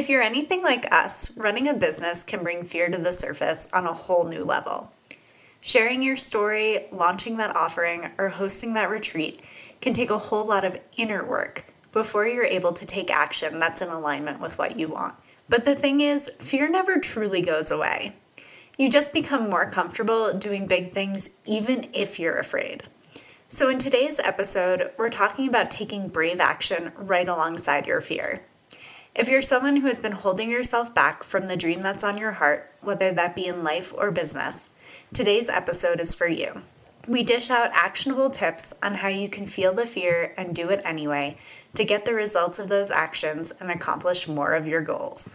If you're anything like us, running a business can bring fear to the surface on a whole new level. Sharing your story, launching that offering, or hosting that retreat can take a whole lot of inner work before you're able to take action that's in alignment with what you want. But the thing is, fear never truly goes away. You just become more comfortable doing big things even if you're afraid. So, in today's episode, we're talking about taking brave action right alongside your fear. If you're someone who has been holding yourself back from the dream that's on your heart, whether that be in life or business, today's episode is for you. We dish out actionable tips on how you can feel the fear and do it anyway to get the results of those actions and accomplish more of your goals.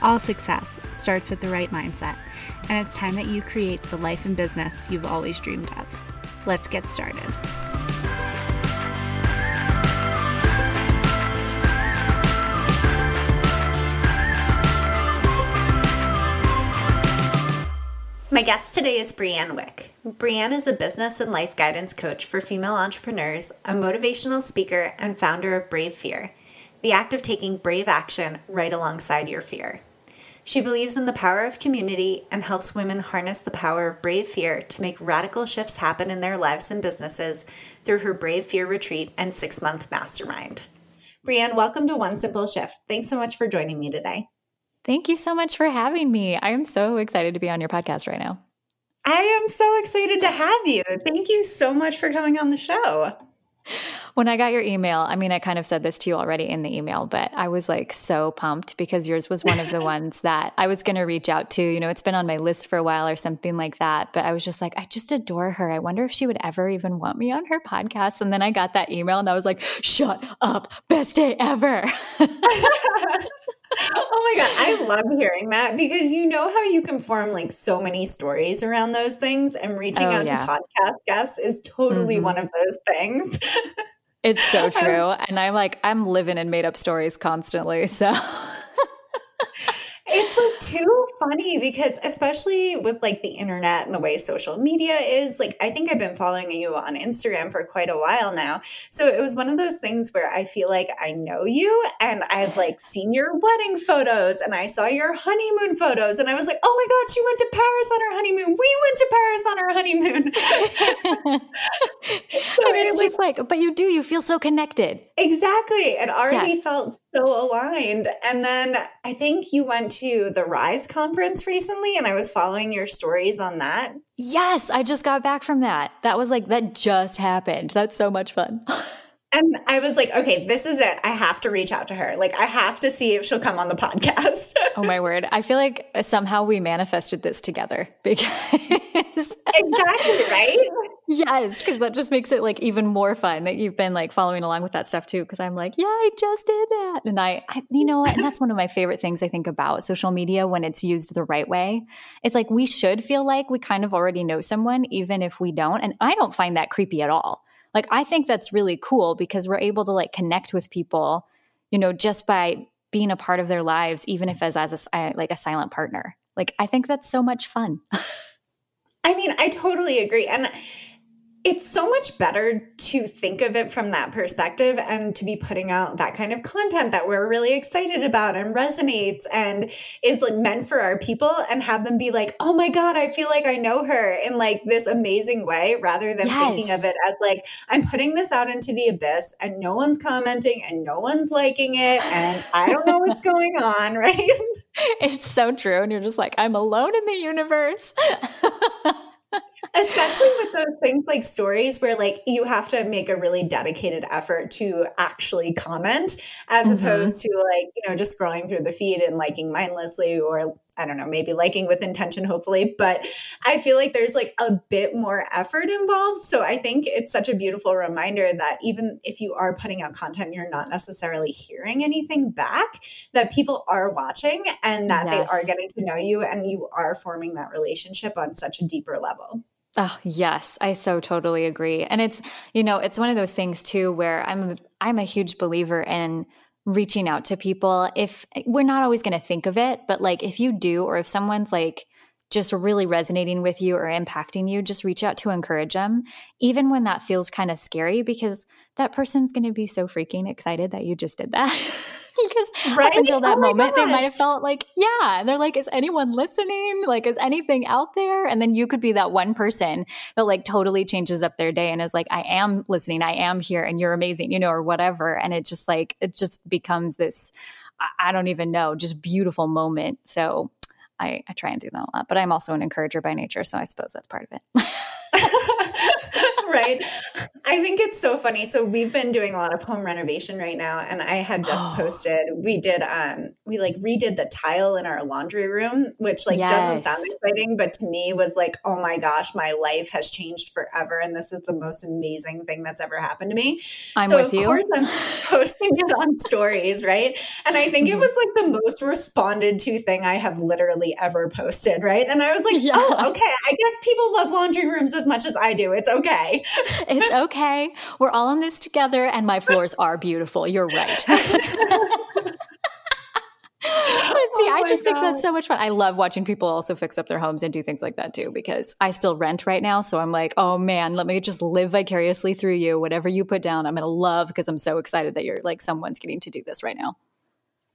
All success starts with the right mindset, and it's time that you create the life and business you've always dreamed of. Let's get started. My guest today is Brianne Wick. Brianne is a business and life guidance coach for female entrepreneurs, a motivational speaker, and founder of Brave Fear, the act of taking brave action right alongside your fear. She believes in the power of community and helps women harness the power of brave fear to make radical shifts happen in their lives and businesses through her Brave Fear retreat and six month mastermind. Brianne, welcome to One Simple Shift. Thanks so much for joining me today. Thank you so much for having me. I am so excited to be on your podcast right now. I am so excited to have you. Thank you so much for coming on the show. When I got your email, I mean, I kind of said this to you already in the email, but I was like so pumped because yours was one of the ones that I was going to reach out to. You know, it's been on my list for a while or something like that. But I was just like, I just adore her. I wonder if she would ever even want me on her podcast. And then I got that email and I was like, shut up. Best day ever. oh my god, I love hearing that because you know how you can form like so many stories around those things, and reaching oh, out yeah. to podcast guests is totally mm-hmm. one of those things. it's so true, and I'm like I'm living in made up stories constantly, so. it's like too funny because especially with like the internet and the way social media is like i think i've been following you on instagram for quite a while now. So it was one of those things where i feel like i know you and i've like seen your wedding photos and i saw your honeymoon photos and i was like oh my god she went to paris on her honeymoon. We went to paris on our honeymoon. So and it's just like, like but you do you feel so connected. Exactly. It already yes. felt so aligned. And then i think you went to the Rise conference recently and I was following your stories on that. Yes, I just got back from that. That was like, that just happened. That's so much fun. And I was like, okay, this is it. I have to reach out to her. Like, I have to see if she'll come on the podcast. oh, my word. I feel like somehow we manifested this together because. exactly, right? Yes, because that just makes it like even more fun that you've been like following along with that stuff too. Because I'm like, yeah, I just did that. And I, I you know what? And that's one of my favorite things I think about social media when it's used the right way. It's like we should feel like we kind of already know someone, even if we don't. And I don't find that creepy at all like i think that's really cool because we're able to like connect with people you know just by being a part of their lives even if as as a, uh, like a silent partner. Like i think that's so much fun. I mean i totally agree and it's so much better to think of it from that perspective and to be putting out that kind of content that we're really excited about and resonates and is like meant for our people and have them be like, oh my God, I feel like I know her in like this amazing way rather than yes. thinking of it as like, I'm putting this out into the abyss and no one's commenting and no one's liking it and I don't know what's going on, right? It's so true. And you're just like, I'm alone in the universe. Especially with those things like stories where like you have to make a really dedicated effort to actually comment as mm-hmm. opposed to like, you know, just scrolling through the feed and liking mindlessly or I don't know, maybe liking with intention, hopefully. But I feel like there's like a bit more effort involved. So I think it's such a beautiful reminder that even if you are putting out content, you're not necessarily hearing anything back, that people are watching and that yes. they are getting to know you and you are forming that relationship on such a deeper level. Oh, yes, I so totally agree. And it's, you know, it's one of those things too where I'm I'm a huge believer in reaching out to people if we're not always going to think of it, but like if you do or if someone's like just really resonating with you or impacting you, just reach out to encourage them, even when that feels kind of scary, because that person's going to be so freaking excited that you just did that. because right? up until that oh moment, they might have felt like, yeah. And they're like, is anyone listening? Like, is anything out there? And then you could be that one person that like totally changes up their day and is like, I am listening, I am here, and you're amazing, you know, or whatever. And it just like, it just becomes this, I don't even know, just beautiful moment. So I, I try and do that a lot, but I'm also an encourager by nature. So I suppose that's part of it. right? I think it's so funny. So we've been doing a lot of home renovation right now, and I had just oh. posted. We did um we like redid the tile in our laundry room, which like yes. doesn't sound exciting, but to me was like, oh my gosh, my life has changed forever, and this is the most amazing thing that's ever happened to me. I'm so with you. Of course, I'm posting it on stories, right? And I think it mm-hmm. was like the most responded to thing I have literally ever posted, right? And I was like, yeah. oh, okay, I guess people love laundry rooms as much as I do. It's okay. it's okay. We're all in this together, and my floors are beautiful. You're right. See, oh I just God. think that's so much fun. I love watching people also fix up their homes and do things like that too, because I still rent right now. So I'm like, oh man, let me just live vicariously through you. Whatever you put down, I'm going to love because I'm so excited that you're like, someone's getting to do this right now.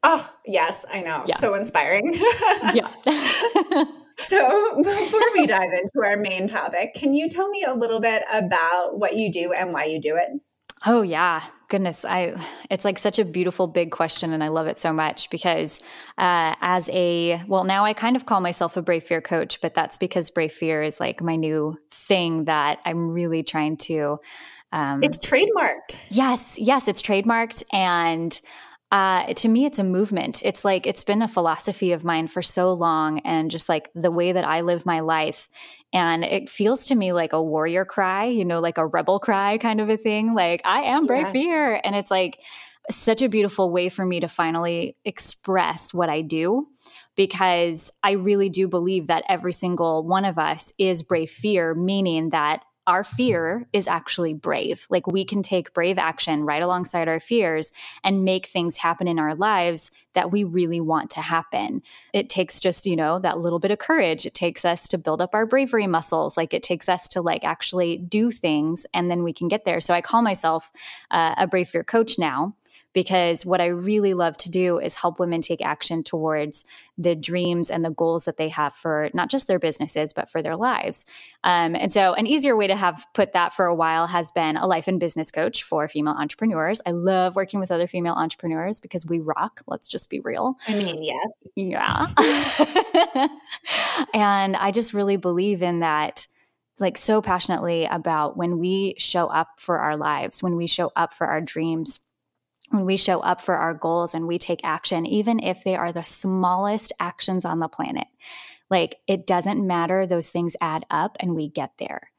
Oh, yes, I know. Yeah. So inspiring. yeah. So, before we dive into our main topic, can you tell me a little bit about what you do and why you do it? Oh yeah, goodness, I it's like such a beautiful big question and I love it so much because uh, as a well now I kind of call myself a brave fear coach, but that's because brave fear is like my new thing that I'm really trying to um, It's trademarked. Yes, yes, it's trademarked and uh, to me, it's a movement. It's like it's been a philosophy of mine for so long, and just like the way that I live my life. And it feels to me like a warrior cry, you know, like a rebel cry kind of a thing. Like, I am brave yeah. fear. And it's like such a beautiful way for me to finally express what I do because I really do believe that every single one of us is brave fear, meaning that our fear is actually brave. Like we can take brave action right alongside our fears and make things happen in our lives that we really want to happen. It takes just, you know, that little bit of courage. It takes us to build up our bravery muscles. Like it takes us to like actually do things and then we can get there. So I call myself uh, a brave fear coach now because what I really love to do is help women take action towards the dreams and the goals that they have for not just their businesses, but for their lives. Um, and so, an easier way to have put that for a while has been a life and business coach for female entrepreneurs. I love working with other female entrepreneurs because we rock. Let's just be real. I mean, yes. Yeah. and I just really believe in that like so passionately about when we show up for our lives, when we show up for our dreams, when we show up for our goals and we take action, even if they are the smallest actions on the planet, like it doesn't matter, those things add up and we get there.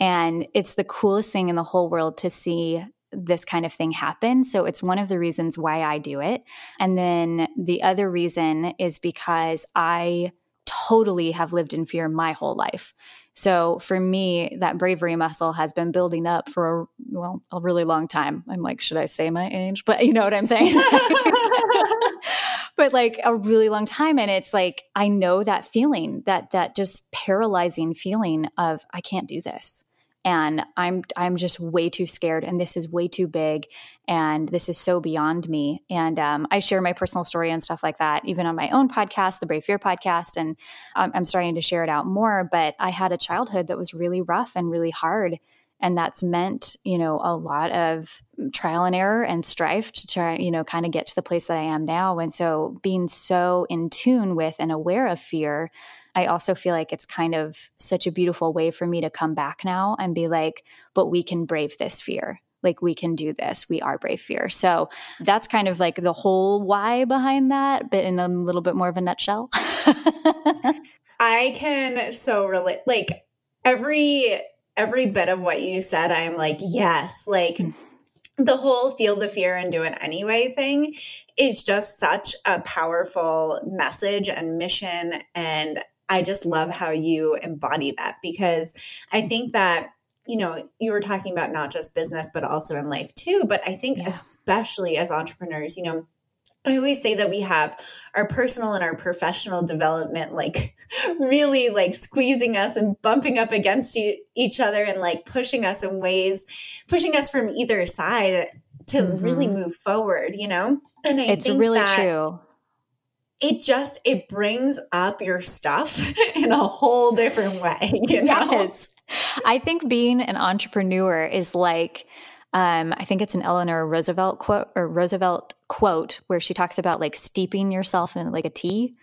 And it's the coolest thing in the whole world to see this kind of thing happen. So it's one of the reasons why I do it. And then the other reason is because I totally have lived in fear my whole life. So for me, that bravery muscle has been building up for a, well, a really long time. I'm like, should I say my age? But you know what I'm saying? but like a really long time and it's like I know that feeling, that that just paralyzing feeling of I can't do this and i'm i'm just way too scared and this is way too big and this is so beyond me. And um, i share my personal story and stuff like that even on my own podcast the brave fear podcast and um, i'm starting to share it out more but i had a childhood that was really rough and really hard and that's meant you know a lot of trial and error and strife to try you know kind of get to the place that i am now. And so being so in tune with and aware of fear I also feel like it's kind of such a beautiful way for me to come back now and be like, but we can brave this fear. like we can do this we are brave fear so that's kind of like the whole why behind that but in a little bit more of a nutshell i can so relate like every every bit of what you said i'm like yes like mm. the whole feel the fear and do it anyway thing is just such a powerful message and mission and i just love how you embody that because i think that you know, you were talking about not just business, but also in life too. But I think, yeah. especially as entrepreneurs, you know, I always say that we have our personal and our professional development, like really like squeezing us and bumping up against e- each other and like pushing us in ways, pushing us from either side to mm-hmm. really move forward, you know? And I it's really true it just it brings up your stuff in a whole different way you know? yes I think being an entrepreneur is like, um, I think it's an Eleanor Roosevelt quote or Roosevelt quote where she talks about like steeping yourself in like a tea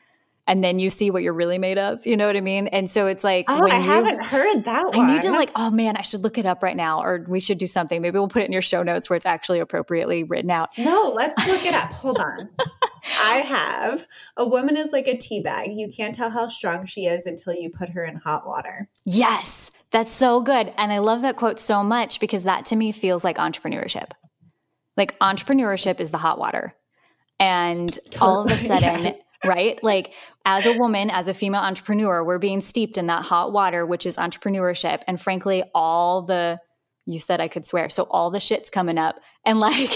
and then you see what you're really made of. You know what I mean? And so it's like, oh, I you, haven't heard that one. I need to like, oh man, I should look it up right now, or we should do something. Maybe we'll put it in your show notes where it's actually appropriately written out. No, let's look it up. Hold on. I have a woman is like a tea bag. You can't tell how strong she is until you put her in hot water. Yes. That's so good. And I love that quote so much because that to me feels like entrepreneurship. Like entrepreneurship is the hot water. And totally. all of a sudden, yes. Right? Like as a woman, as a female entrepreneur, we're being steeped in that hot water, which is entrepreneurship. And frankly, all the you said I could swear. So all the shit's coming up and like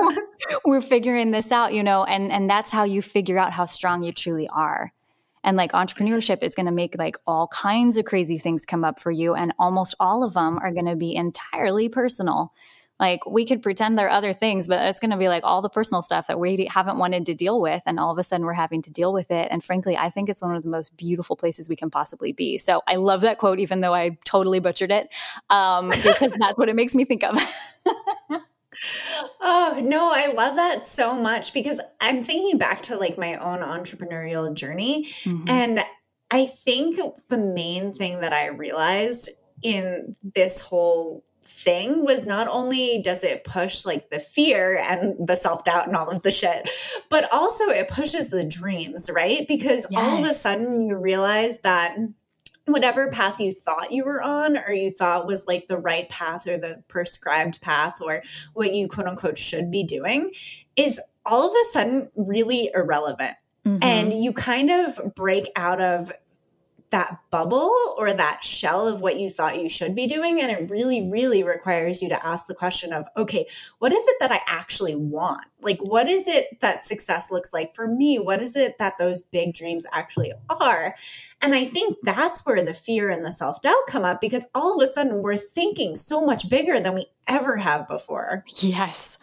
we're figuring this out, you know, and and that's how you figure out how strong you truly are. And like entrepreneurship is going to make like all kinds of crazy things come up for you. And almost all of them are going to be entirely personal. Like we could pretend they're other things, but it's going to be like all the personal stuff that we haven't wanted to deal with. And all of a sudden we're having to deal with it. And frankly, I think it's one of the most beautiful places we can possibly be. So I love that quote, even though I totally butchered it, um, because that's what it makes me think of. Oh, no, I love that so much because I'm thinking back to like my own entrepreneurial journey. Mm-hmm. And I think the main thing that I realized in this whole thing was not only does it push like the fear and the self-doubt and all of the shit but also it pushes the dreams right because yes. all of a sudden you realize that whatever path you thought you were on or you thought was like the right path or the prescribed path or what you quote unquote should be doing is all of a sudden really irrelevant. Mm-hmm. And you kind of break out of that bubble or that shell of what you thought you should be doing. And it really, really requires you to ask the question of, okay, what is it that I actually want? Like, what is it that success looks like for me? What is it that those big dreams actually are? And I think that's where the fear and the self doubt come up because all of a sudden we're thinking so much bigger than we ever have before. Yes.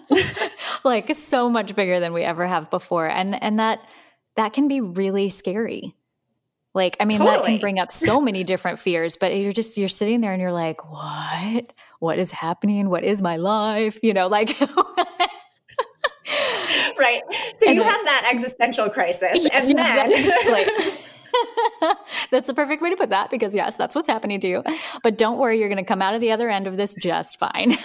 like so much bigger than we ever have before. And, and that, that can be really scary like, I mean, totally. that can bring up so many different fears, but you're just, you're sitting there and you're like, what? What is happening? What is my life? You know, like, right. So and you then, have that existential crisis. Yes, and then, like, that's the perfect way to put that because, yes, that's what's happening to you. But don't worry, you're going to come out of the other end of this just fine.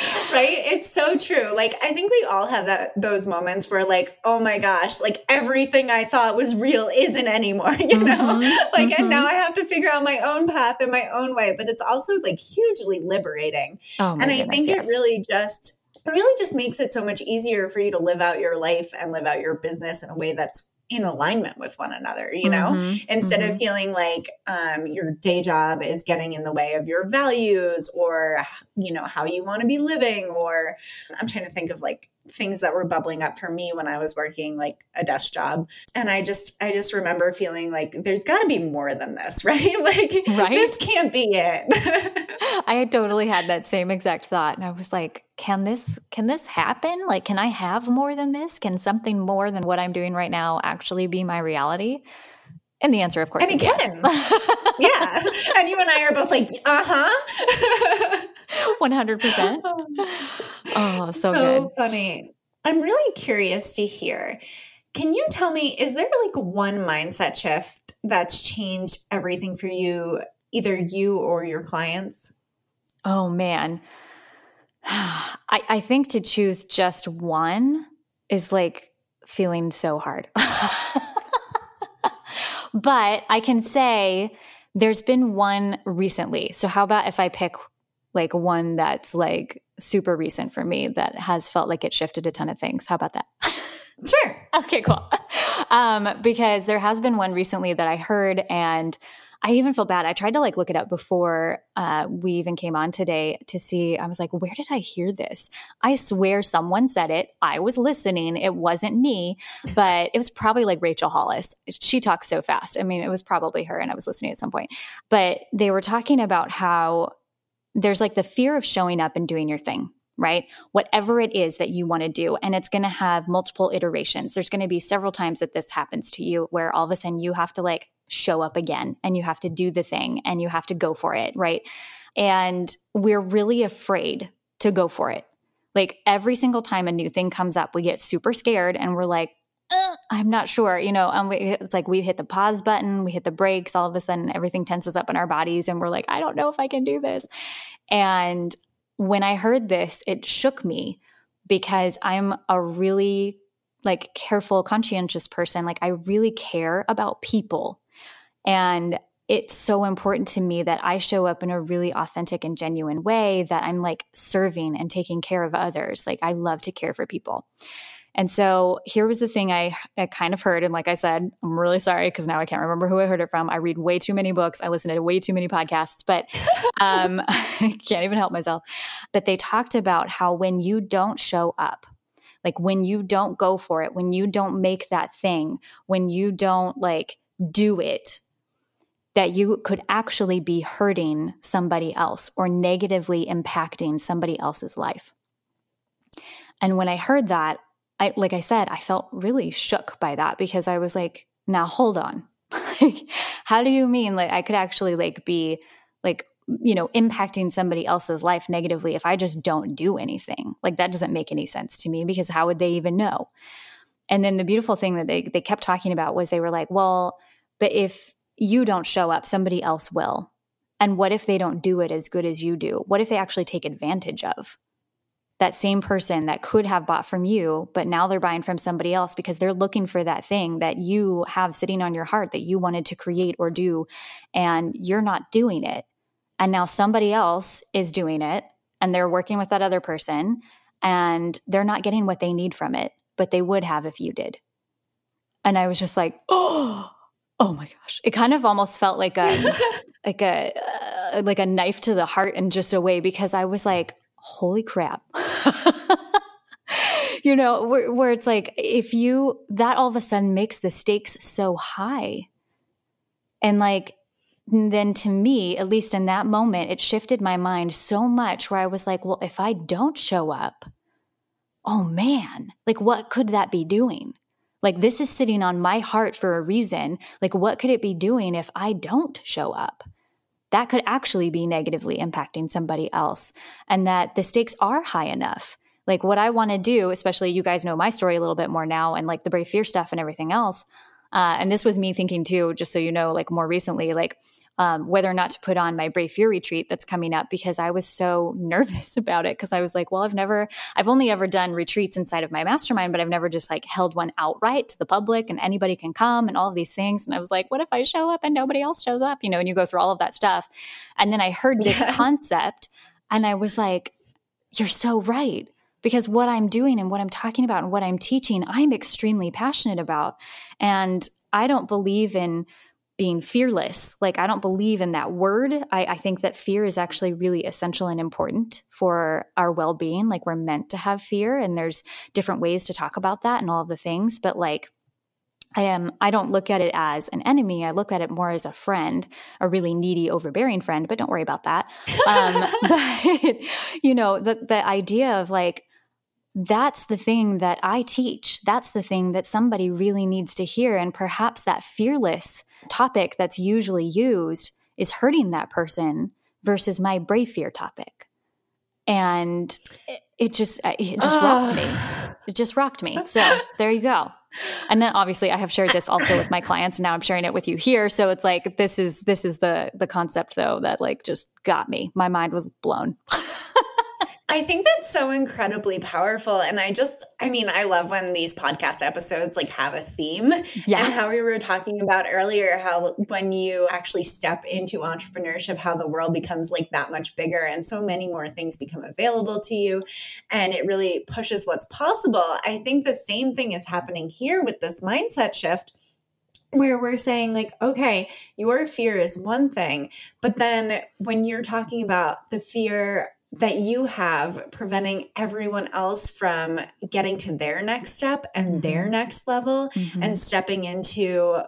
right? It's so true. Like I think we all have that those moments where like, oh my gosh, like everything I thought was real isn't anymore, you know? Mm-hmm, like mm-hmm. and now I have to figure out my own path in my own way, but it's also like hugely liberating. Oh and I goodness, think yes. it really just it really just makes it so much easier for you to live out your life and live out your business in a way that's in alignment with one another, you know, mm-hmm, instead mm-hmm. of feeling like um, your day job is getting in the way of your values or, you know, how you want to be living. Or I'm trying to think of like things that were bubbling up for me when I was working like a desk job. And I just, I just remember feeling like there's got to be more than this, right? like, right? this can't be it. I totally had that same exact thought. And I was like, can this, can this happen? Like, can I have more than this? Can something more than what I'm doing right now actually be my reality? And the answer, of course, and is yes. yeah. And you and I are both like, uh huh. 100%. Oh, so, so good. funny. I'm really curious to hear. Can you tell me, is there like one mindset shift that's changed everything for you, either you or your clients? Oh man. I, I think to choose just one is like feeling so hard. but I can say there's been one recently. So how about if I pick like one that's like super recent for me that has felt like it shifted a ton of things? How about that? Sure. okay, cool. Um, because there has been one recently that I heard and I even feel bad. I tried to like look it up before uh, we even came on today to see. I was like, where did I hear this? I swear someone said it. I was listening. It wasn't me, but it was probably like Rachel Hollis. She talks so fast. I mean, it was probably her, and I was listening at some point. But they were talking about how there's like the fear of showing up and doing your thing right? Whatever it is that you want to do. And it's going to have multiple iterations. There's going to be several times that this happens to you where all of a sudden you have to like show up again and you have to do the thing and you have to go for it, right? And we're really afraid to go for it. Like every single time a new thing comes up, we get super scared and we're like, I'm not sure, you know, we, it's like we hit the pause button, we hit the brakes, all of a sudden everything tenses up in our bodies and we're like, I don't know if I can do this. And when I heard this, it shook me because I'm a really like careful, conscientious person. Like I really care about people. And it's so important to me that I show up in a really authentic and genuine way that I'm like serving and taking care of others. Like I love to care for people. And so here was the thing I, I kind of heard. And like I said, I'm really sorry because now I can't remember who I heard it from. I read way too many books. I listen to way too many podcasts, but um, I can't even help myself. But they talked about how when you don't show up, like when you don't go for it, when you don't make that thing, when you don't like do it, that you could actually be hurting somebody else or negatively impacting somebody else's life. And when I heard that, I like I said, I felt really shook by that because I was like, now hold on. How do you mean like I could actually like be like you know impacting somebody else's life negatively if I just don't do anything? Like that doesn't make any sense to me because how would they even know? And then the beautiful thing that they they kept talking about was they were like, well, but if you don't show up, somebody else will. And what if they don't do it as good as you do? What if they actually take advantage of that same person that could have bought from you, but now they're buying from somebody else because they're looking for that thing that you have sitting on your heart that you wanted to create or do, and you're not doing it. And now somebody else is doing it and they're working with that other person and they're not getting what they need from it, but they would have if you did. And I was just like, oh, oh my gosh it kind of almost felt like a like a uh, like a knife to the heart in just a way because i was like holy crap you know where, where it's like if you that all of a sudden makes the stakes so high and like then to me at least in that moment it shifted my mind so much where i was like well if i don't show up oh man like what could that be doing like, this is sitting on my heart for a reason. Like, what could it be doing if I don't show up? That could actually be negatively impacting somebody else, and that the stakes are high enough. Like, what I want to do, especially you guys know my story a little bit more now, and like the Brave Fear stuff and everything else. Uh, and this was me thinking too, just so you know, like more recently, like um, whether or not to put on my Brave Fear retreat that's coming up because I was so nervous about it. Because I was like, well, I've never, I've only ever done retreats inside of my mastermind, but I've never just like held one outright to the public and anybody can come and all of these things. And I was like, what if I show up and nobody else shows up? You know, and you go through all of that stuff. And then I heard this yes. concept and I was like, you're so right because what I'm doing and what I'm talking about and what I'm teaching, I'm extremely passionate about. And I don't believe in being fearless. Like, I don't believe in that word. I, I, think that fear is actually really essential and important for our well being. Like, we're meant to have fear, and there's different ways to talk about that and all of the things. But, like, I am I don't look at it as an enemy. I look at it more as a friend, a really needy, overbearing friend, but don't worry about that. Um, but you know, the the idea of like that's the thing that I teach. That's the thing that somebody really needs to hear. And perhaps that fearless topic that's usually used is hurting that person versus my brave fear topic. And it, uh, it just it just rocked me. It just rocked me. So there you go. and then obviously I have shared this also with my clients and now I'm sharing it with you here. So it's like this is this is the the concept though that like just got me. My mind was blown. I think that's so incredibly powerful. And I just, I mean, I love when these podcast episodes like have a theme. Yeah. And how we were talking about earlier, how when you actually step into entrepreneurship, how the world becomes like that much bigger and so many more things become available to you. And it really pushes what's possible. I think the same thing is happening here with this mindset shift where we're saying like okay your fear is one thing but then when you're talking about the fear that you have preventing everyone else from getting to their next step and mm-hmm. their next level mm-hmm. and stepping into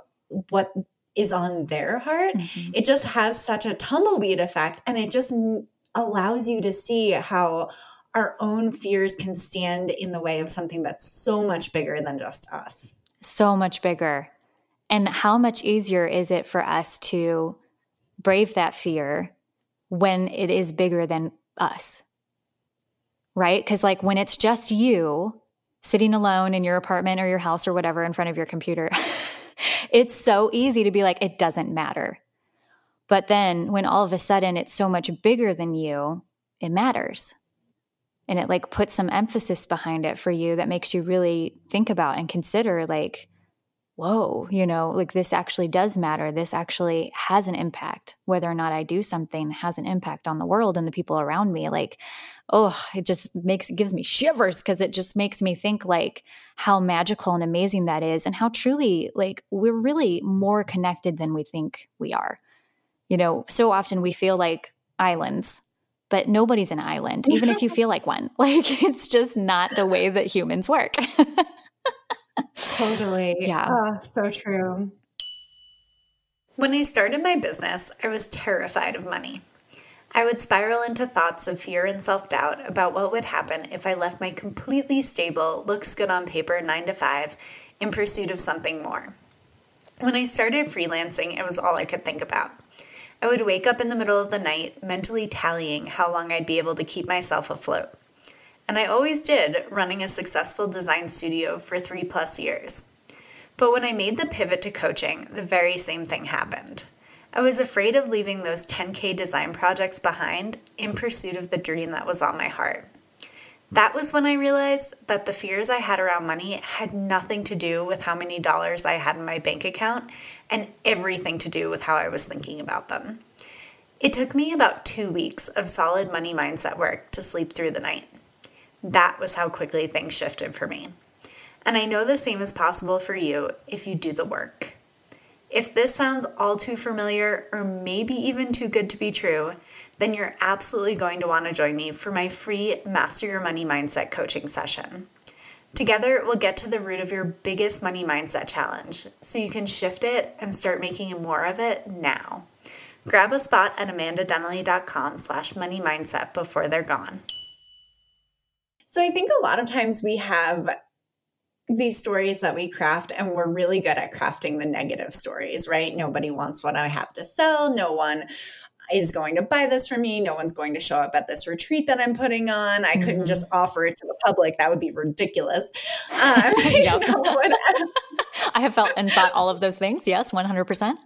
what is on their heart mm-hmm. it just has such a tumbleweed effect and it just allows you to see how our own fears can stand in the way of something that's so much bigger than just us so much bigger and how much easier is it for us to brave that fear when it is bigger than us. Right? Because, like, when it's just you sitting alone in your apartment or your house or whatever in front of your computer, it's so easy to be like, it doesn't matter. But then when all of a sudden it's so much bigger than you, it matters. And it like puts some emphasis behind it for you that makes you really think about and consider like, whoa, you know, like this actually does matter. This actually has an impact. Whether or not I do something has an impact on the world and the people around me. Like, oh, it just makes it gives me shivers because it just makes me think like how magical and amazing that is and how truly like we're really more connected than we think we are. You know, so often we feel like islands but nobody's an island, even if you feel like one. Like it's just not the way that humans work. totally. Yeah. Oh, so true. When I started my business, I was terrified of money. I would spiral into thoughts of fear and self doubt about what would happen if I left my completely stable, looks good on paper 9 to 5 in pursuit of something more. When I started freelancing, it was all I could think about. I would wake up in the middle of the night mentally tallying how long I'd be able to keep myself afloat. And I always did, running a successful design studio for three plus years. But when I made the pivot to coaching, the very same thing happened. I was afraid of leaving those 10K design projects behind in pursuit of the dream that was on my heart. That was when I realized that the fears I had around money had nothing to do with how many dollars I had in my bank account and everything to do with how I was thinking about them. It took me about two weeks of solid money mindset work to sleep through the night. That was how quickly things shifted for me. And I know the same is possible for you if you do the work. If this sounds all too familiar or maybe even too good to be true, then you're absolutely going to want to join me for my free Master Your Money Mindset coaching session. Together, we'll get to the root of your biggest money mindset challenge so you can shift it and start making more of it now. Grab a spot at amandadonnelly.com slash money mindset before they're gone. So I think a lot of times we have these stories that we craft and we're really good at crafting the negative stories, right? Nobody wants what I have to sell. No one is going to buy this from me. No one's going to show up at this retreat that I'm putting on. I couldn't mm-hmm. just offer it to the public. That would be ridiculous. Um, I have felt and thought all of those things. Yes, 100%.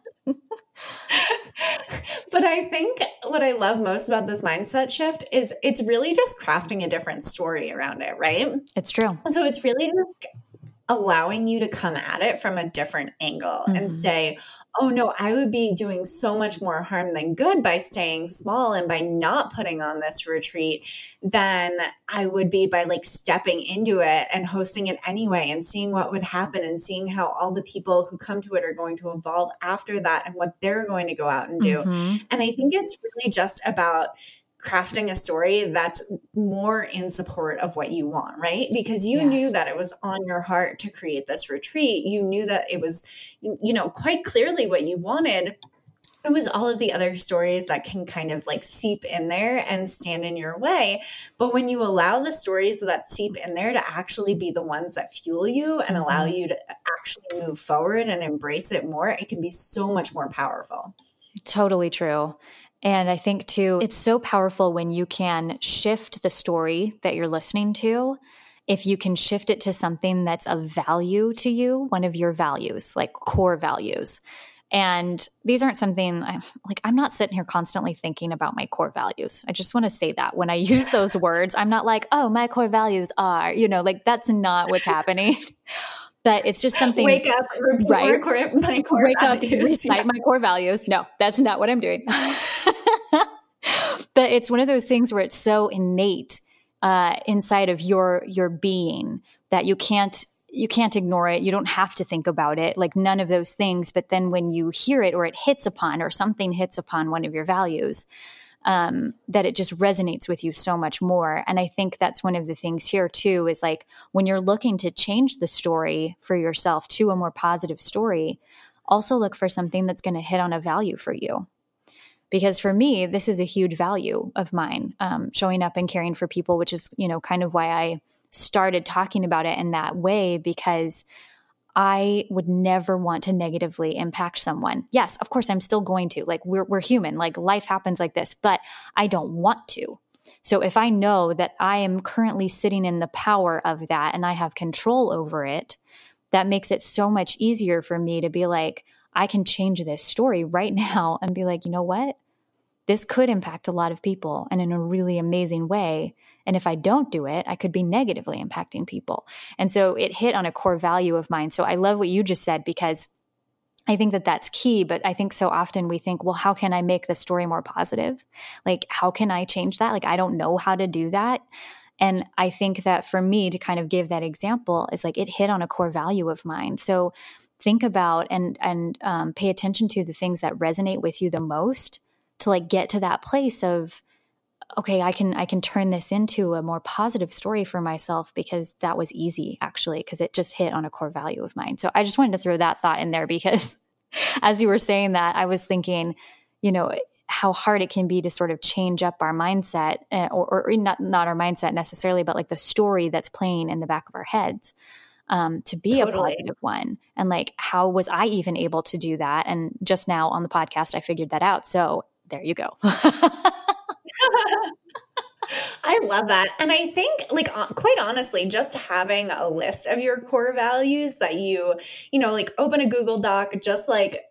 But I think what I love most about this mindset shift is it's really just crafting a different story around it, right? It's true. So it's really just allowing you to come at it from a different angle mm-hmm. and say, oh no, I would be doing so much more harm than good by staying small and by not putting on this retreat than I would be by like stepping into it and hosting it anyway and seeing what would happen and seeing how all the people who come to it are going to evolve after that and what they're going to go out and do. Mm-hmm. And I think it's really just about crafting a story that's more in support of what you want, right? Because you yes. knew that it was on your heart to create this retreat. You knew that it was, you know, quite clearly what you wanted. It was all of the other stories that can kind of like seep in there and stand in your way. But when you allow the stories that seep in there to actually be the ones that fuel you and allow mm-hmm. you to actually move forward and embrace it more, it can be so much more powerful. Totally true. And I think too, it's so powerful when you can shift the story that you're listening to if you can shift it to something that's of value to you, one of your values, like core values. And these aren't something I'm like, I'm not sitting here constantly thinking about my core values. I just want to say that when I use those words, I'm not like, oh, my core values are, you know, like that's not what's happening. but it's just something. Wake up, right? Core, my core Wake values. up, recite yeah. my core values. No, that's not what I'm doing. But it's one of those things where it's so innate uh, inside of your your being that you can't you can't ignore it. You don't have to think about it, like none of those things. But then when you hear it or it hits upon or something hits upon one of your values, um, that it just resonates with you so much more. And I think that's one of the things here too is like when you're looking to change the story for yourself to a more positive story, also look for something that's going to hit on a value for you because for me this is a huge value of mine um, showing up and caring for people which is you know kind of why i started talking about it in that way because I would never want to negatively impact someone. Yes, of course, I'm still going to. Like, we're, we're human, like, life happens like this, but I don't want to. So, if I know that I am currently sitting in the power of that and I have control over it, that makes it so much easier for me to be like, I can change this story right now and be like, you know what? This could impact a lot of people and in a really amazing way. And if I don't do it, I could be negatively impacting people. And so it hit on a core value of mine. So I love what you just said because I think that that's key. But I think so often we think, well, how can I make the story more positive? Like, how can I change that? Like, I don't know how to do that. And I think that for me to kind of give that example is like it hit on a core value of mine. So think about and and um, pay attention to the things that resonate with you the most to like get to that place of okay i can i can turn this into a more positive story for myself because that was easy actually because it just hit on a core value of mine. So i just wanted to throw that thought in there because as you were saying that i was thinking you know how hard it can be to sort of change up our mindset eh, or, or not not our mindset necessarily but like the story that's playing in the back of our heads um, to be totally. a positive one and like how was i even able to do that and just now on the podcast i figured that out so there you go I love that. And I think, like, quite honestly, just having a list of your core values that you, you know, like open a Google Doc, just like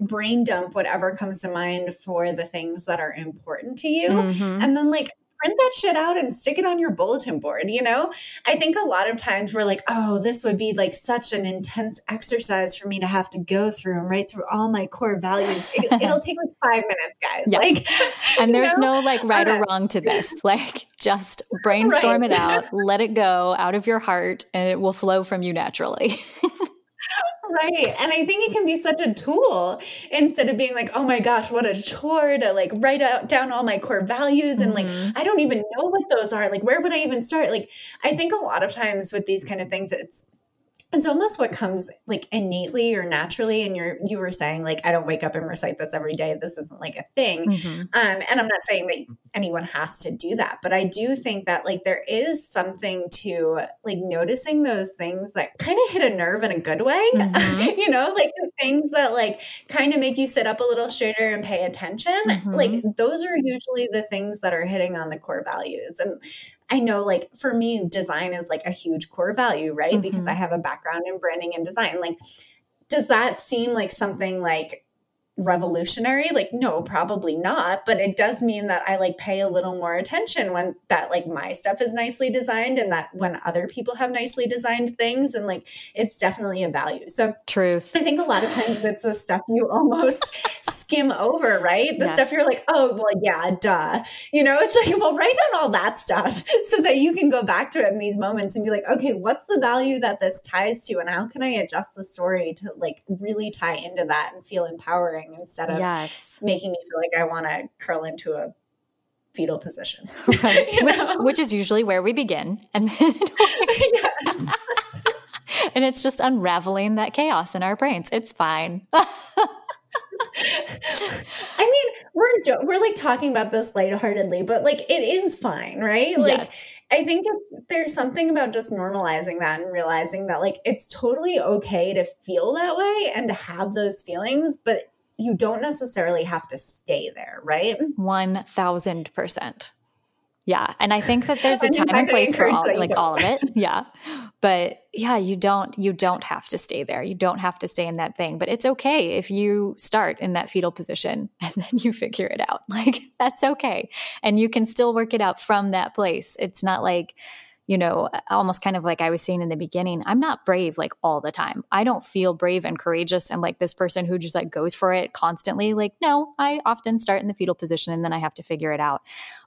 brain dump whatever comes to mind for the things that are important to you. Mm-hmm. And then, like, print that shit out and stick it on your bulletin board, you know? I think a lot of times we're like, oh, this would be like such an intense exercise for me to have to go through and write through all my core values. It, will take like five minutes, guys. Yeah. Like, and there's know? no like right or uh, wrong to this. Like, just brainstorm right. it out, let it go out of your heart, and it will flow from you naturally. right. And I think it can be such a tool instead of being like, oh my gosh, what a chore to like write out down all my core values. And mm-hmm. like, I don't even know what those are. Like, where would I even start? Like, I think a lot of times with these kind of things, it's it's almost what comes like innately or naturally and you're you were saying like i don't wake up and recite this every day this isn't like a thing mm-hmm. um, and i'm not saying that anyone has to do that but i do think that like there is something to like noticing those things that kind of hit a nerve in a good way mm-hmm. you know like the things that like kind of make you sit up a little straighter and pay attention mm-hmm. like those are usually the things that are hitting on the core values and I know like for me, design is like a huge core value, right? Mm-hmm. Because I have a background in branding and design. Like, does that seem like something like revolutionary? Like no probably not but it does mean that i like pay a little more attention when that like my stuff is nicely designed and that when other people have nicely designed things and like it's definitely a value. So truth. I think a lot of times it's the stuff you almost skim over right? The yes. stuff you're like oh well yeah duh. You know it's like well write down all that stuff so that you can go back to it in these moments and be like okay what's the value that this ties to and how can i adjust the story to like really tie into that and feel empowering instead of yes. making me feel like I want to curl into a fetal position. Right. which, which, is usually where we begin. And then and it's just unraveling that chaos in our brains. It's fine. I mean, we're jo- we're like talking about this lightheartedly, but like it is fine, right? Like yes. I think there's something about just normalizing that and realizing that like it's totally okay to feel that way and to have those feelings, but you don't necessarily have to stay there, right? 1000%. Yeah. And I think that there's a time and place for all like all of it. Yeah. But yeah, you don't you don't have to stay there. You don't have to stay in that thing. But it's okay if you start in that fetal position and then you figure it out. Like that's okay. And you can still work it out from that place. It's not like you know, almost kind of like I was saying in the beginning, I'm not brave like all the time. I don't feel brave and courageous and like this person who just like goes for it constantly. Like, no, I often start in the fetal position and then I have to figure it out.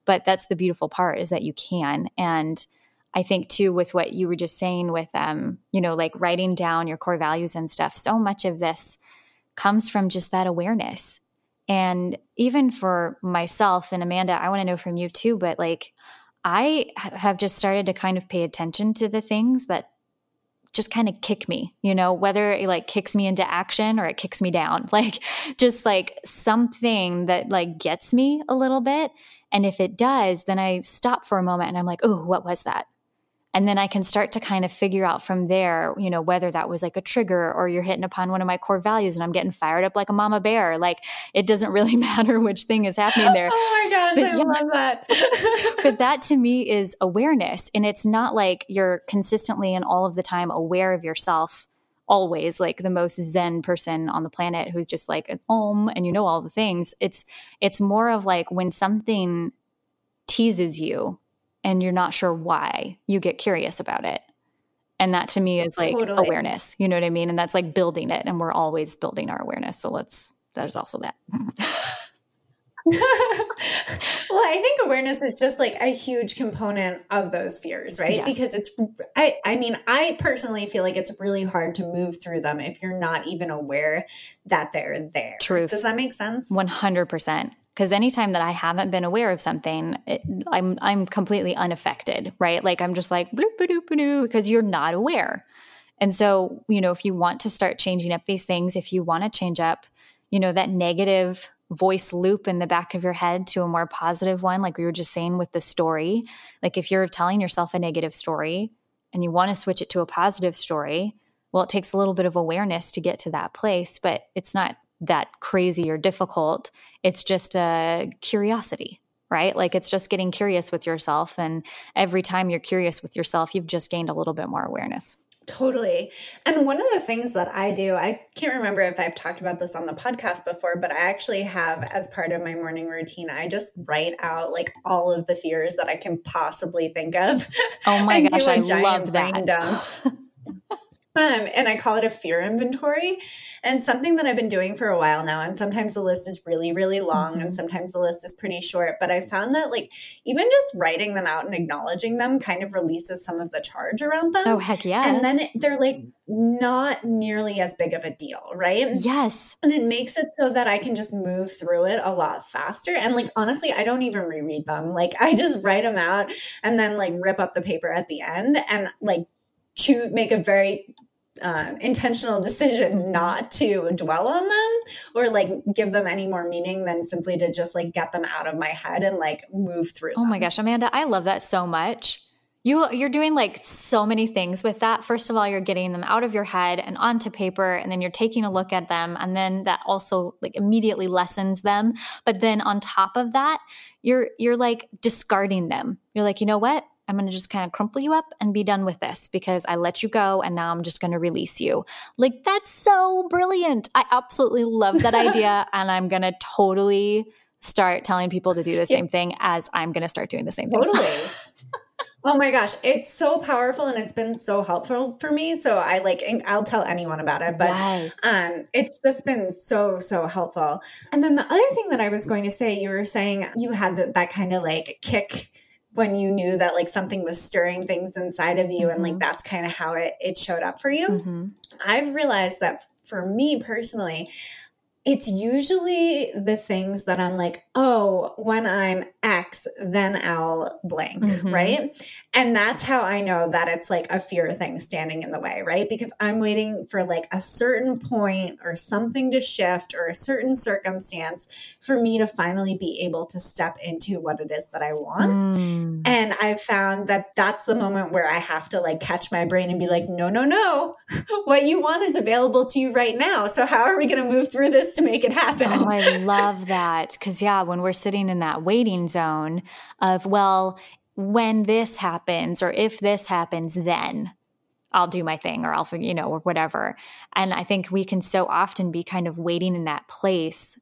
But that's the beautiful part is that you can. And I think too, with what you were just saying with, um, you know, like writing down your core values and stuff, so much of this comes from just that awareness. And even for myself and Amanda, I want to know from you too, but like, I have just started to kind of pay attention to the things that just kind of kick me, you know, whether it like kicks me into action or it kicks me down, like just like something that like gets me a little bit. And if it does, then I stop for a moment and I'm like, oh, what was that? And then i can start to kind of figure out from there you know whether that was like a trigger or you're hitting upon one of my core values and i'm getting fired up like a mama bear. Like it doesn't really matter which thing is happening there. Oh my gosh but i yeah, love that. But that to me is awareness. And it's not like you're consistently and all of the time aware of yourself always like the most zen person on the planet who's just like at home and you know all the things. It's it's more of like when something teases you and you're not sure why, you get curious about it. And that to me is like totally. awareness. You know what I mean? And that's like building it. And we're always building our awareness. So let's, there's also that. well, I think awareness is just like a huge component of those fears, right? Yes. Because it's I I mean, I personally feel like it's really hard to move through them if you're not even aware that they're there. True. Does that make sense? 100% because anytime that I haven't been aware of something, it, I'm I'm completely unaffected, right? Like I'm just like bloop bloop bloop because you're not aware. And so, you know, if you want to start changing up these things, if you want to change up, you know, that negative voice loop in the back of your head to a more positive one, like we were just saying with the story, like if you're telling yourself a negative story and you want to switch it to a positive story, well, it takes a little bit of awareness to get to that place, but it's not that crazy or difficult. It's just a curiosity, right? Like it's just getting curious with yourself. And every time you're curious with yourself, you've just gained a little bit more awareness. Totally. And one of the things that I do, I can't remember if I've talked about this on the podcast before, but I actually have as part of my morning routine, I just write out like all of the fears that I can possibly think of. Oh my gosh, I love that. Um, and I call it a fear inventory. And something that I've been doing for a while now. And sometimes the list is really, really long, mm-hmm. and sometimes the list is pretty short. But I found that, like, even just writing them out and acknowledging them kind of releases some of the charge around them. Oh, heck yeah. And then they're like not nearly as big of a deal, right? Yes. And it makes it so that I can just move through it a lot faster. And, like, honestly, I don't even reread them. Like, I just write them out and then, like, rip up the paper at the end and, like, choose make a very uh, intentional decision not to dwell on them or like give them any more meaning than simply to just like get them out of my head and like move through. Oh them. my gosh, Amanda, I love that so much. You you're doing like so many things with that. First of all, you're getting them out of your head and onto paper and then you're taking a look at them and then that also like immediately lessens them. But then on top of that, you're you're like discarding them. You're like, "You know what? I'm going to just kind of crumple you up and be done with this because I let you go and now I'm just going to release you. Like, that's so brilliant. I absolutely love that idea. And I'm going to totally start telling people to do the same thing as I'm going to start doing the same thing. Totally. oh my gosh, it's so powerful and it's been so helpful for me. So I like I'll tell anyone about it, but yes. um it's just been so so helpful. And then the other thing that I was going to say, you were saying you had that, that kind of like kick when you knew that like something was stirring things inside of you mm-hmm. and like mm-hmm. that's kind of how it, it showed up for you mm-hmm. i've realized that for me personally it's usually the things that I'm like, oh, when I'm X, then I'll blank, mm-hmm. right? And that's how I know that it's like a fear thing standing in the way, right? Because I'm waiting for like a certain point or something to shift or a certain circumstance for me to finally be able to step into what it is that I want. Mm. And I've found that that's the moment where I have to like catch my brain and be like, no, no, no. what you want is available to you right now. So how are we going to move through this to make it happen. Oh, I love that. Because, yeah, when we're sitting in that waiting zone of, well, when this happens or if this happens, then I'll do my thing or I'll, you know, or whatever. And I think we can so often be kind of waiting in that place.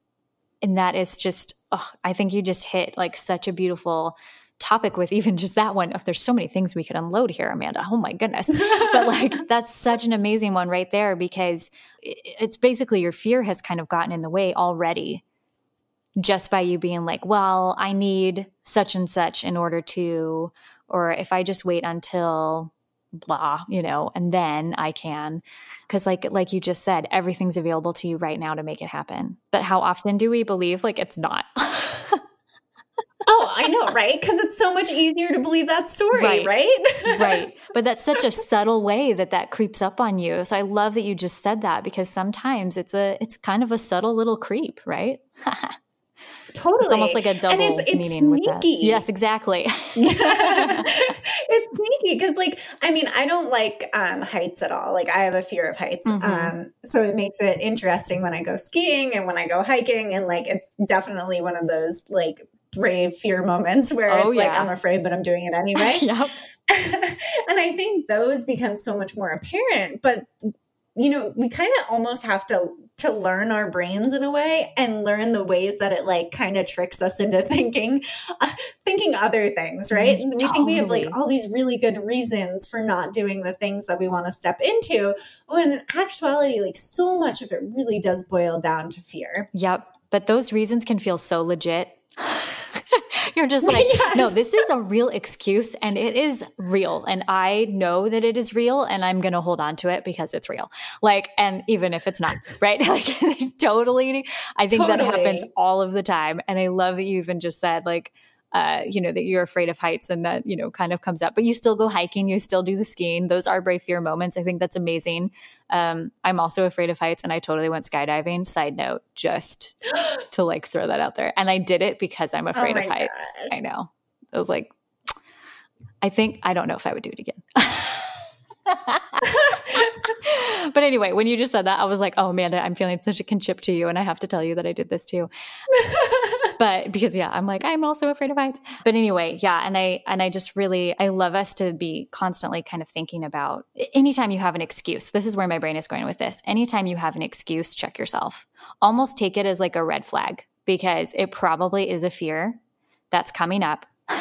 And that is just, oh, I think you just hit like such a beautiful topic with even just that one. Oh, there's so many things we could unload here, Amanda. Oh my goodness. but like, that's such an amazing one right there because it's basically your fear has kind of gotten in the way already just by you being like, well, I need such and such in order to, or if I just wait until blah you know and then i can because like like you just said everything's available to you right now to make it happen but how often do we believe like it's not oh i know right because it's so much easier to believe that story right right? right but that's such a subtle way that that creeps up on you so i love that you just said that because sometimes it's a it's kind of a subtle little creep right Totally. It's almost like a double it's, it's meaning sneaky. with that. Yes, exactly. it's sneaky because, like, I mean, I don't like um, heights at all. Like, I have a fear of heights. Mm-hmm. Um, so it makes it interesting when I go skiing and when I go hiking. And, like, it's definitely one of those, like, brave fear moments where oh, it's yeah. like, I'm afraid, but I'm doing it anyway. yep. and I think those become so much more apparent. But you know we kind of almost have to to learn our brains in a way and learn the ways that it like kind of tricks us into thinking uh, thinking other things right mm, we think we have like all these really good reasons for not doing the things that we want to step into when in actuality like so much of it really does boil down to fear yep but those reasons can feel so legit You're just like, yes. no, this is a real excuse and it is real. And I know that it is real and I'm going to hold on to it because it's real. Like, and even if it's not, right? like, totally. I think totally. that happens all of the time. And I love that you even just said, like, uh, you know, that you're afraid of heights and that, you know, kind of comes up, but you still go hiking, you still do the skiing. Those are brave fear moments. I think that's amazing. Um, I'm also afraid of heights and I totally went skydiving. Side note, just to like throw that out there. And I did it because I'm afraid oh of heights. Gosh. I know. It was like, I think, I don't know if I would do it again. but anyway, when you just said that, I was like, oh, Amanda, I'm feeling such a kinship to you. And I have to tell you that I did this too. but because yeah, I'm like, I'm also afraid of heights. But anyway, yeah. And I, and I just really, I love us to be constantly kind of thinking about anytime you have an excuse, this is where my brain is going with this. Anytime you have an excuse, check yourself. Almost take it as like a red flag because it probably is a fear that's coming up.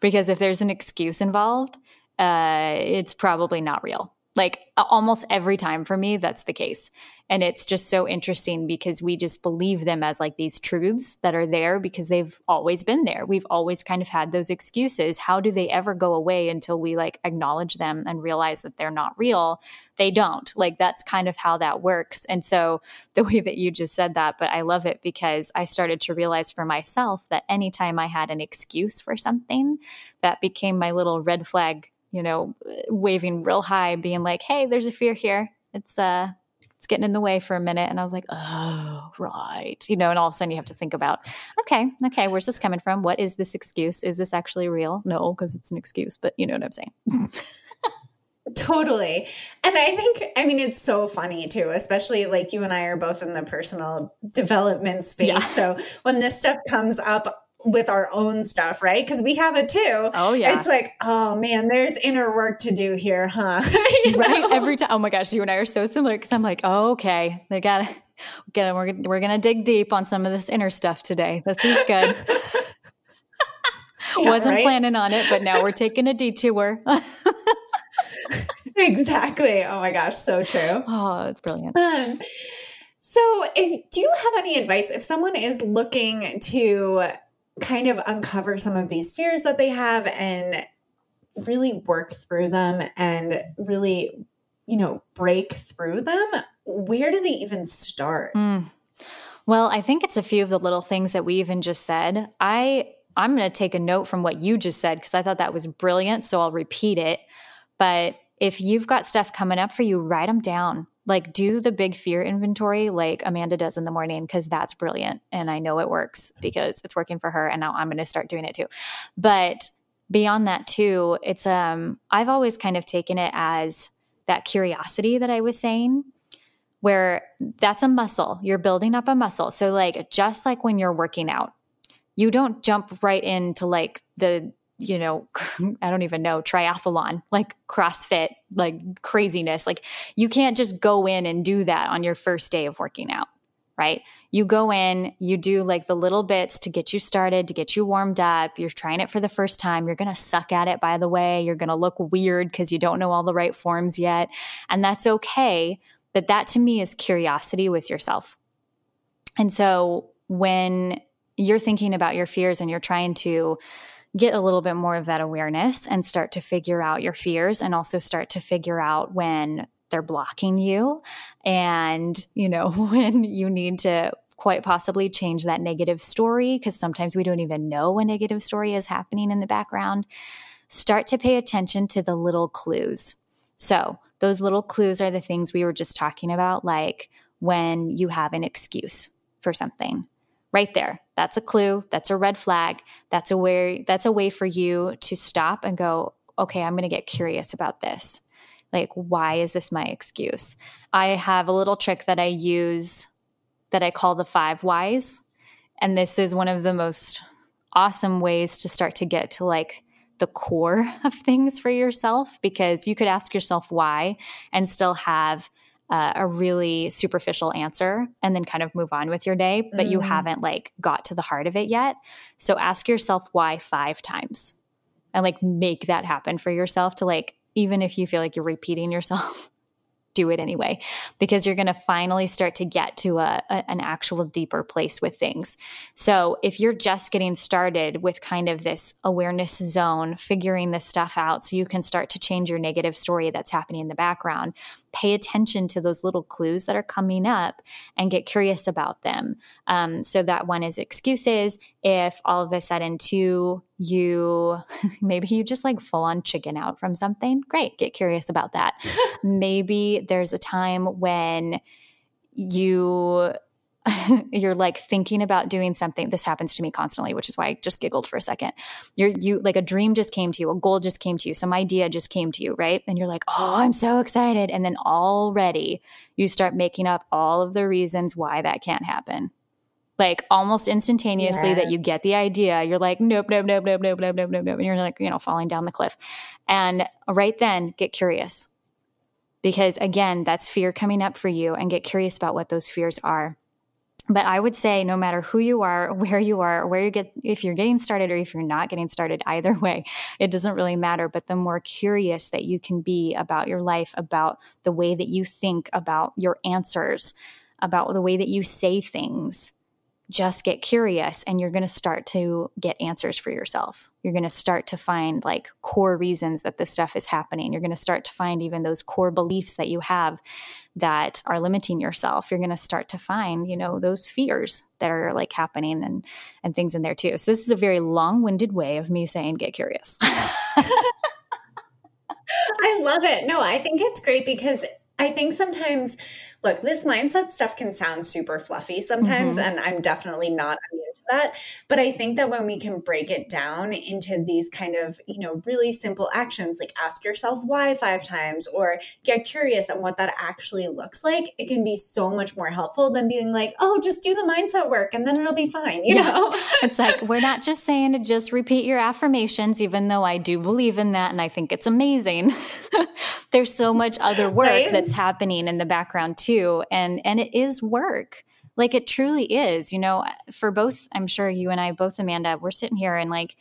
because if there's an excuse involved, uh, it's probably not real. Like almost every time for me, that's the case. And it's just so interesting because we just believe them as like these truths that are there because they've always been there. We've always kind of had those excuses. How do they ever go away until we like acknowledge them and realize that they're not real? They don't. Like that's kind of how that works. And so the way that you just said that, but I love it because I started to realize for myself that anytime I had an excuse for something, that became my little red flag you know, waving real high, being like, "Hey, there's a fear here. It's uh, it's getting in the way for a minute." And I was like, "Oh, right," you know. And all of a sudden, you have to think about, "Okay, okay, where's this coming from? What is this excuse? Is this actually real? No, because it's an excuse, but you know what I'm saying." Totally. And I think, I mean, it's so funny too, especially like you and I are both in the personal development space. Yeah. So when this stuff comes up, with our own stuff, right? Because we have it too. Oh yeah. It's like, oh man, there's inner work to do here, huh? right. Know? Every time. Oh my gosh, you and I are so similar because I'm like, oh, okay, they got to get. We're we're gonna dig deep on some of this inner stuff today. This is good. yeah, Wasn't right? planning on it, but now we're taking a detour. exactly. Oh my gosh, so true. Oh, it's brilliant. Um, so, if do you have any advice if someone is looking to kind of uncover some of these fears that they have and really work through them and really, you know, break through them, where do they even start? Mm. Well, I think it's a few of the little things that we even just said. I I'm going to take a note from what you just said because I thought that was brilliant, so I'll repeat it. But if you've got stuff coming up for you, write them down like do the big fear inventory like Amanda does in the morning because that's brilliant and I know it works because it's working for her and now I'm going to start doing it too. But beyond that too, it's um I've always kind of taken it as that curiosity that I was saying. where that's a muscle. You're building up a muscle. So, like, just like when you're working out, you don't jump right into like the, you know, mm. I don't even know, triathlon, like CrossFit, like craziness. Like, you can't just go in and do that on your first day of working out, right? You go in, you do like the little bits to get you started, to get you warmed up. You're trying it for the first time. You're going to suck at it, by the way. You're going to look weird because you don't know all the right forms yet. And that's okay but that to me is curiosity with yourself. And so when you're thinking about your fears and you're trying to get a little bit more of that awareness and start to figure out your fears and also start to figure out when they're blocking you and you know when you need to quite possibly change that negative story because sometimes we don't even know a negative story is happening in the background start to pay attention to the little clues so those little clues are the things we were just talking about, like when you have an excuse for something. Right there. That's a clue. That's a red flag. That's a way that's a way for you to stop and go, okay, I'm going to get curious about this. Like, why is this my excuse? I have a little trick that I use that I call the five whys. And this is one of the most awesome ways to start to get to like the core of things for yourself because you could ask yourself why and still have uh, a really superficial answer and then kind of move on with your day, but mm. you haven't like got to the heart of it yet. So ask yourself why five times and like make that happen for yourself to like, even if you feel like you're repeating yourself, do it anyway because you're going to finally start to get to a, a, an actual deeper place with things. So if you're just getting started with kind of this awareness zone, figuring this stuff out so you can start to change your negative story that's happening in the background, pay attention to those little clues that are coming up and get curious about them. Um, so that one is excuses. If all of a sudden, two, you maybe you just like full on chicken out from something, great, get curious about that. maybe there's a time when you you're like thinking about doing something this happens to me constantly which is why i just giggled for a second. You're you like a dream just came to you a goal just came to you some idea just came to you right? And you're like oh i'm so excited. And then already you start making up all of the reasons why that can't happen. Like almost instantaneously yes. that you get the idea you're like nope nope nope nope nope nope nope nope nope and you're like you know falling down the cliff. And right then get curious. Because again that's fear coming up for you and get curious about what those fears are but I would say no matter who you are, where you are, where you get, if you're getting started or if you're not getting started, either way, it doesn't really matter. But the more curious that you can be about your life, about the way that you think, about your answers, about the way that you say things, just get curious and you're going to start to get answers for yourself. You're going to start to find like core reasons that this stuff is happening. You're going to start to find even those core beliefs that you have that are limiting yourself. You're going to start to find, you know, those fears that are like happening and and things in there too. So this is a very long-winded way of me saying get curious. I love it. No, I think it's great because I think sometimes look, this mindset stuff can sound super fluffy sometimes, mm-hmm. and I'm definitely not immune to that. But I think that when we can break it down into these kind of, you know, really simple actions, like ask yourself why five times or get curious on what that actually looks like, it can be so much more helpful than being like, oh, just do the mindset work and then it'll be fine. You yeah. know? it's like, we're not just saying to just repeat your affirmations, even though I do believe in that and I think it's amazing. There's so much other work right? that's happening in the background too too and and it is work like it truly is you know for both i'm sure you and i both amanda we're sitting here and like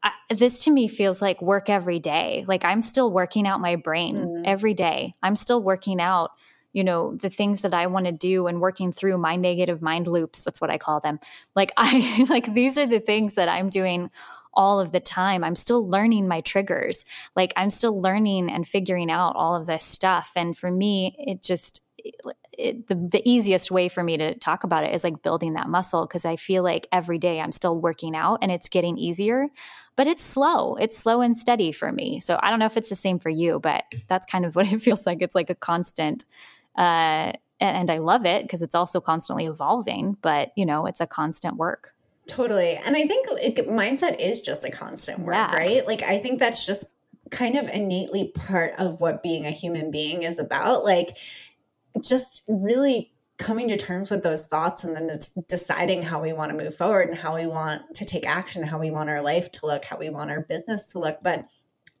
I, this to me feels like work every day like i'm still working out my brain mm-hmm. every day i'm still working out you know the things that i want to do and working through my negative mind loops that's what i call them like i like these are the things that i'm doing all of the time. I'm still learning my triggers. Like I'm still learning and figuring out all of this stuff. And for me, it just it, the, the easiest way for me to talk about it is like building that muscle because I feel like every day I'm still working out and it's getting easier, but it's slow. It's slow and steady for me. So I don't know if it's the same for you, but that's kind of what it feels like. It's like a constant, uh, and, I love it because it's also constantly evolving, but you know, it's a constant work. Totally. And I think it, mindset is just a constant work, yeah. right? Like, I think that's just kind of innately part of what being a human being is about. Like, just really coming to terms with those thoughts and then deciding how we want to move forward and how we want to take action, how we want our life to look, how we want our business to look. But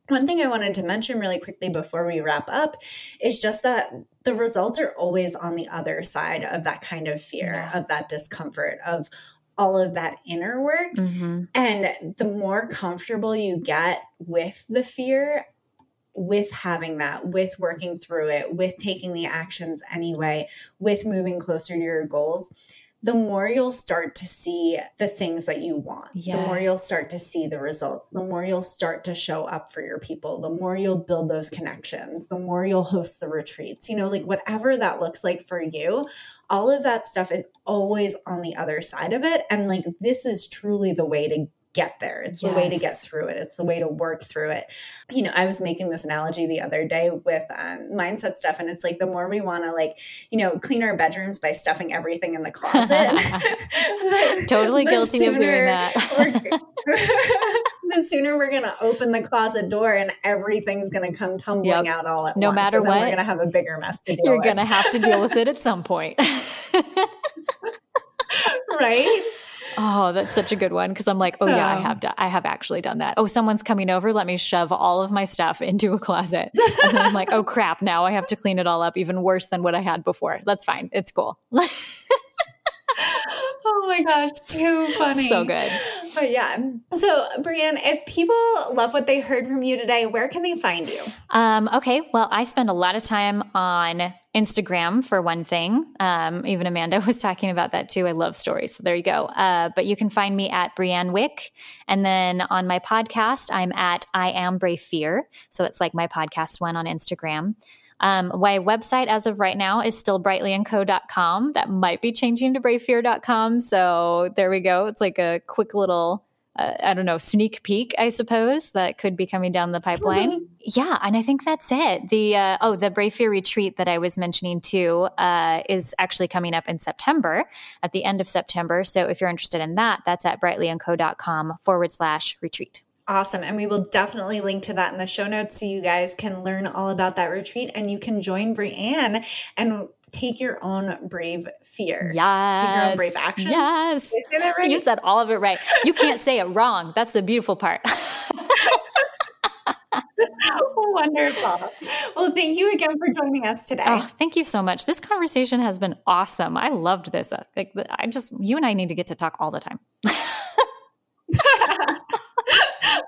one thing I wanted to mention really quickly before we wrap up is just that the results are always on the other side of that kind of fear, yeah. of that discomfort, of all of that inner work. Mm-hmm. And the more comfortable you get with the fear, with having that, with working through it, with taking the actions anyway, with moving closer to your goals, the more you'll start to see the things that you want. Yes. The more you'll start to see the results. The more you'll start to show up for your people. The more you'll build those connections. The more you'll host the retreats. You know, like whatever that looks like for you, all of that stuff is always on the other side of it. And like, this is truly the way to get there. It's yes. the way to get through it. It's the way to work through it. You know, I was making this analogy the other day with um, mindset stuff, and it's like the more we want to like, you know, clean our bedrooms by stuffing everything in the closet. totally the guilty of doing that. the sooner we're going to open the closet door and everything's going to come tumbling yep. out all at no once. No matter what, we're going to have a bigger mess to deal. You're going to have to deal with it at some point. right? Oh, that's such a good one because I'm like, oh so, yeah, I have done, I have actually done that. Oh, someone's coming over. Let me shove all of my stuff into a closet, and then I'm like, oh crap, now I have to clean it all up, even worse than what I had before. That's fine. It's cool. oh my gosh, too funny. So good. But yeah. So, Brianne, if people love what they heard from you today, where can they find you? Um, okay. Well, I spend a lot of time on Instagram for one thing. Um, even Amanda was talking about that too. I love stories. So there you go. Uh, but you can find me at Brianne Wick. And then on my podcast, I'm at I Am Brave Fear. So it's like my podcast one on Instagram. Um, my website as of right now is still brightlyandco.com. That might be changing to bravefear.com. So there we go. It's like a quick little uh, I don't know, sneak peek, I suppose, that could be coming down the pipeline. yeah, and I think that's it. The uh, oh, the Brave Fear retreat that I was mentioning too uh, is actually coming up in September, at the end of September. So if you're interested in that, that's at brightlyandco.com forward slash retreat. Awesome. And we will definitely link to that in the show notes so you guys can learn all about that retreat and you can join Brianne and take your own brave fear. Yes. Take your own brave action. Yes. Right? You said all of it right. You can't say it wrong. That's the beautiful part. Wonderful. Well, thank you again for joining us today. Oh, thank you so much. This conversation has been awesome. I loved this. Uh, like, I just, you and I need to get to talk all the time.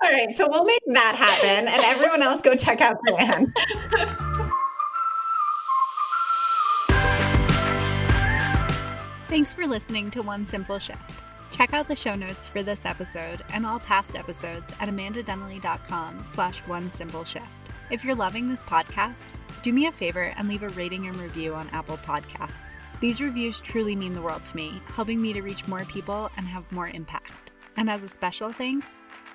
All right, so we'll make that happen, and everyone else go check out Brianne. Thanks for listening to One Simple Shift. Check out the show notes for this episode and all past episodes at amandadonnelly.com slash one simple shift. If you're loving this podcast, do me a favor and leave a rating and review on Apple Podcasts. These reviews truly mean the world to me, helping me to reach more people and have more impact. And as a special thanks,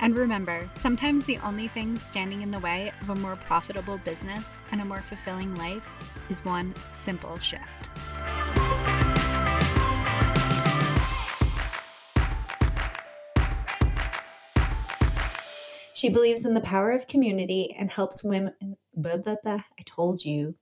And remember, sometimes the only thing standing in the way of a more profitable business and a more fulfilling life is one simple shift. She believes in the power of community and helps women. I told you